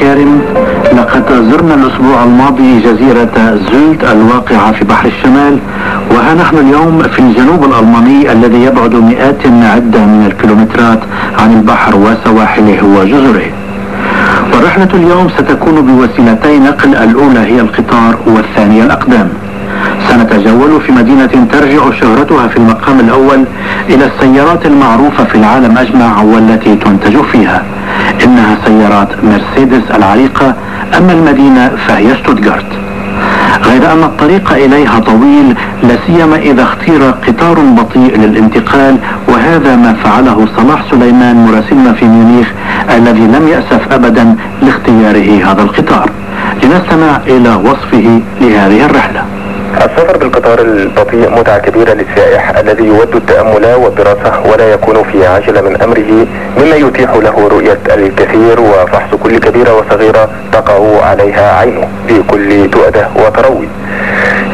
الأكارم لقد زرنا الأسبوع الماضي جزيرة زولت الواقعة في بحر الشمال وها نحن اليوم في الجنوب الألماني الذي يبعد مئات عدة من الكيلومترات عن البحر وسواحله وجزره. والرحلة اليوم ستكون بوسيلتي نقل الأولى هي القطار والثانية الأقدام. سنتجول في مدينة ترجع شهرتها في المقام الأول إلى السيارات المعروفة في العالم أجمع والتي تنتج فيها. إنها سيارات مرسيدس العريقة أما المدينة فهي شتوتغارت غير أن الطريق إليها طويل لا سيما إذا اختير قطار بطيء للانتقال وهذا ما فعله صلاح سليمان مراسلنا في ميونيخ الذي لم يأسف أبدا لاختياره هذا القطار. لنستمع إلى وصفه لهذه الرحلة. السفر بالقطار البطيء متعة كبيرة للسائح الذي يود التأمل والدراسة ولا يكون في عجلة من أمره مما يتيح له رؤية الكثير وفحص كل كبيرة وصغيرة تقع عليها عينه بكل تؤدة وتروي.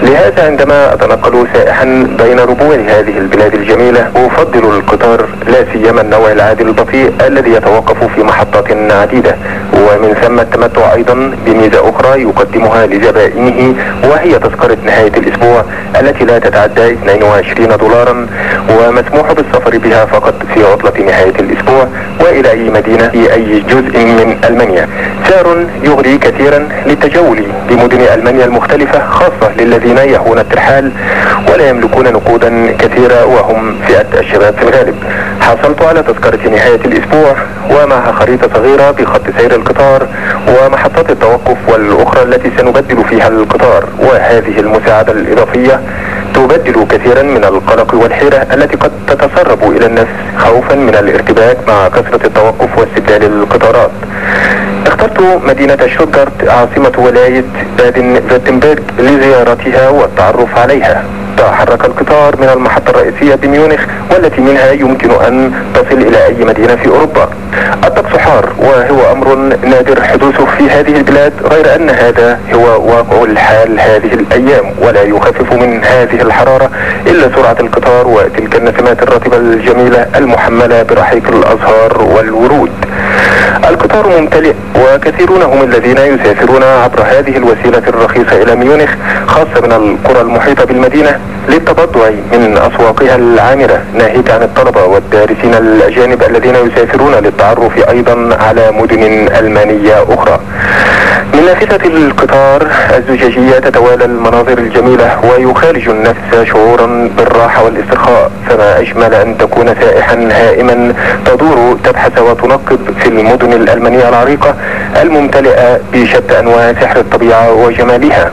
لهذا عندما أتنقل سائحا بين ربوع هذه البلاد الجميلة أفضل القطار لا سيما النوع العادي البطيء الذي يتوقف في محطات عديدة ومن ثم التمتع أيضا بميزة أخرى يقدمها لزبائنه وهي تذكرة نهاية الأسبوع التي لا تتعدى 22 دولارا ومسموح بالسفر بها فقط في عطلة نهاية الأسبوع وإلى أي مدينة في أي جزء من ألمانيا. سعر يغري كثيرا للتجول بمدن ألمانيا المختلفة خاصة للذين يهون الترحال ولا يملكون نقودا كثيرة وهم فئة الشباب في الغالب. حصلت على تذكرة نهاية الأسبوع ومعها خريطة صغيرة بخط سير القطار ومحطات التوقف والأخرى التي سنبدل فيها القطار. وهذه المساعدة الإضافية تبدل كثيرا من القلق والحيرة التي قد تتسرب إلى الناس خوفا من الارتباك مع كثرة التوقف واستبدال القطارات. اخترت مدينة شوتغارت عاصمة ولاية بادن فيرتنبرغ لزيارتها والتعرف عليها. تحرك القطار من المحطة الرئيسية بميونخ والتي منها يمكن أن تصل إلى أي مدينة في أوروبا. الطقس حار وهو أمر نادر حدوثه في هذه البلاد غير أن هذا هو واقع الحال هذه الأيام ولا يخفف من هذه الحرارة إلا سرعة القطار وتلك النسمات الرطبة الجميلة المحملة برحيق الأزهار والورود. القطار ممتلئ وكثيرون هم الذين يسافرون عبر هذه الوسيلة الرخيصة إلى ميونخ خاصة من القرى المحيطة بالمدينة. للتبضع من أسواقها العامرة ناهيك عن الطلبة والدارسين الأجانب الذين يسافرون للتعرف أيضا على مدن ألمانية أخرى. من نافذة القطار الزجاجية تتوالى المناظر الجميلة ويخالج النفس شعورا بالراحة والاسترخاء فما أجمل أن تكون سائحا هائما تدور تبحث وتنقب في المدن الألمانية العريقة الممتلئة بشتى أنواع سحر الطبيعة وجمالها.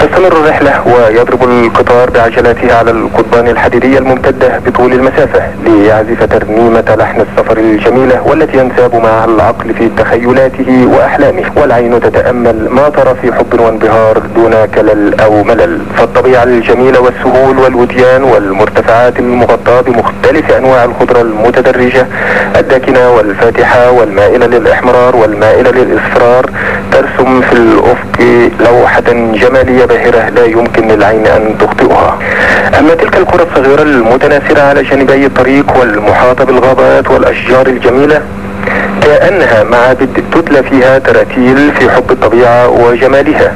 تستمر الرحلة ويضرب القطار بعجلاته على القضبان الحديدية الممتدة بطول المسافة ليعزف ترنيمة لحن السفر الجميلة والتي ينساب معها العقل في تخيلاته وأحلامه. والعين تتأمل ما ترى في حب وانبهار دون كلل أو ملل. فالطبيعة الجميلة والسهول والوديان والمرتفعات المغطاة بمختلف أنواع الخضرة المتدرجة الداكنة والفاتحة والمائلة للإحمرار والمائلة للإصفرار ترسم في الأفق لوحة جمالية باهرة لا يمكن للعين أن تخطئها. أما تلك القرى الصغيرة المتناثرة على جانبي الطريق والمحاطة بالغابات والأشجار الجميلة كأنها معابد تتلى فيها تراتيل في حب الطبيعة وجمالها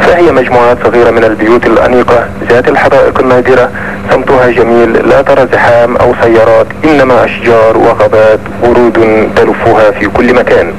فهي مجموعات صغيرة من البيوت الأنيقة ذات الحدائق النادرة صمتها جميل لا ترى زحام أو سيارات إنما أشجار وغابات ورود تلفها في كل مكان.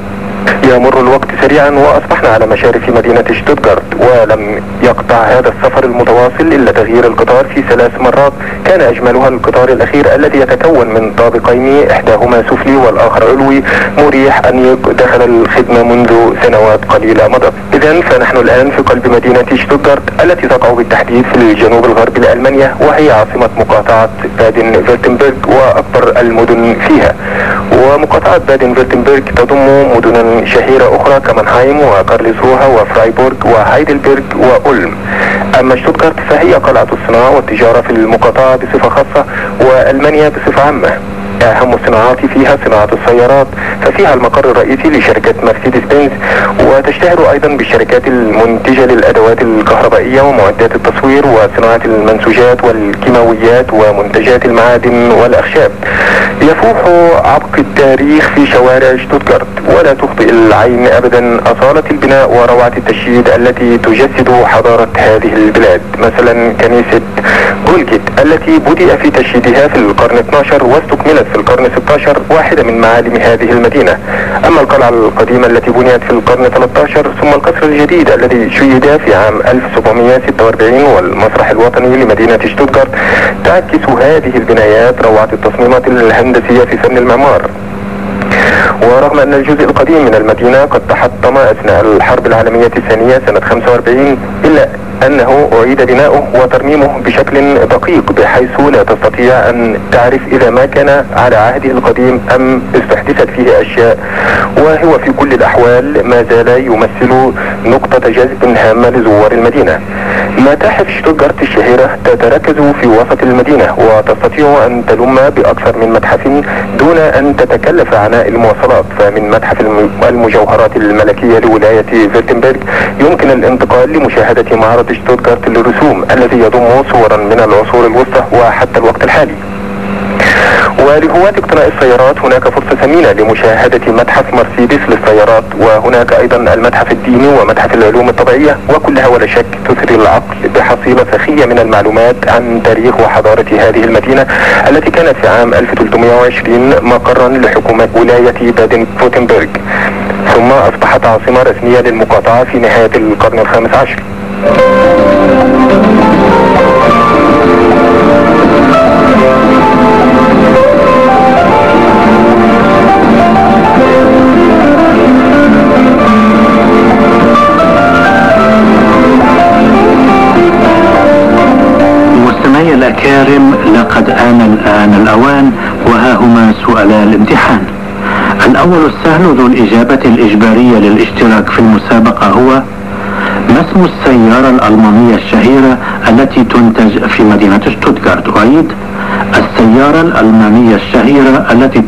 يمر الوقت سريعا وأصبحنا على مشارف مدينة شتوتغارت ولم يقطع هذا السفر المتواصل إلا تغيير القطار في ثلاث مرات. كان أجملها القطار الأخير الذي يتكون من طابقين إحداهما سفلي والآخر علوي. مريح انيق دخل الخدمة منذ سنوات قليلة مضت. اذا فنحن الآن في قلب مدينة شتوتغارت التي تقع بالتحديد في الجنوب الغربي لألمانيا وهي عاصمة مقاطعة بادن فيرتنبرغ وأكبر المدن فيها. ومقاطعة بادن فيرتنبرغ تضم مدنا شهيرة أخرى كمنهايم وكارلسروها وفرايبورغ وهايدلبرغ وأولم أما شتوتغارت فهي قلعة الصناعة والتجارة في المقاطعة بصفة خاصة وألمانيا بصفة عامة. أهم الصناعات فيها صناعة السيارات ففيها المقر الرئيسي لشركة مرسيدس بنز وتشتهر أيضا بالشركات المنتجة للأدوات الكهربائية ومعدات التصوير وصناعة المنسوجات والكيماويات ومنتجات المعادن والأخشاب. يفوح عبق التاريخ في شوارع شتوتغارت ولا تخطئ العين أبدا أصالة البناء وروعة التشييد التي تجسد حضارة هذه البلاد. مثلا كنيسة جولجيت التي بدأ في تشييدها في القرن 12 واستكملت في القرن 16 واحدة من معالم هذه المدينة. أما القلعة القديمة التي بنيت في القرن 13 ثم القصر الجديد الذي شيد في عام 1746 والمسرح الوطني لمدينة شتوتغارت تعكس هذه البنايات روعة التصميمات الهندسية في فن المعمار. ورغم أن الجزء القديم من المدينة قد تحطم أثناء الحرب العالمية الثانية سنة 45 إلا أنه أعيد بناؤه وترميمه بشكل دقيق بحيث لا تستطيع أن تعرف إذا ما كان على عهده القديم أم استحدثت فيه أشياء. وهو في كل الأحوال ما زال يمثل نقطة جذب هامة لزوار المدينة. متاحف شتوتغارت الشهيرة تتركز في وسط المدينة وتستطيع أن تلم بأكثر من متحف دون أن تتكلف عناء المواصلات. فمن متحف المجوهرات الملكية لولاية فيرتنبرغ يمكن الانتقال لمشاهدة معرض شتوتغارت للرسوم الذي يضم صورا من العصور الوسطى وحتى الوقت الحالي. ولهواة اقتناء السيارات هناك فرصة ثمينة لمشاهدة متحف مرسيدس للسيارات وهناك أيضا المتحف الديني ومتحف العلوم الطبيعية وكلها ولا شك تثري العقل بحصيلة سخية من المعلومات عن تاريخ وحضارة هذه المدينة التي كانت في عام 1320 مقرا لحكومة ولاية بادن فوتنبرغ ثم أصبحت عاصمة رسمية للمقاطعة في نهاية القرن الخامس عشر. السهل ذو الإجابة الإجبارية للاشتراك في المسابقة هو ما اسم السيارة الألمانية الشهيرة التي تنتج في مدينة شتوتغارت أعيد السيارة الألمانية الشهيرة التي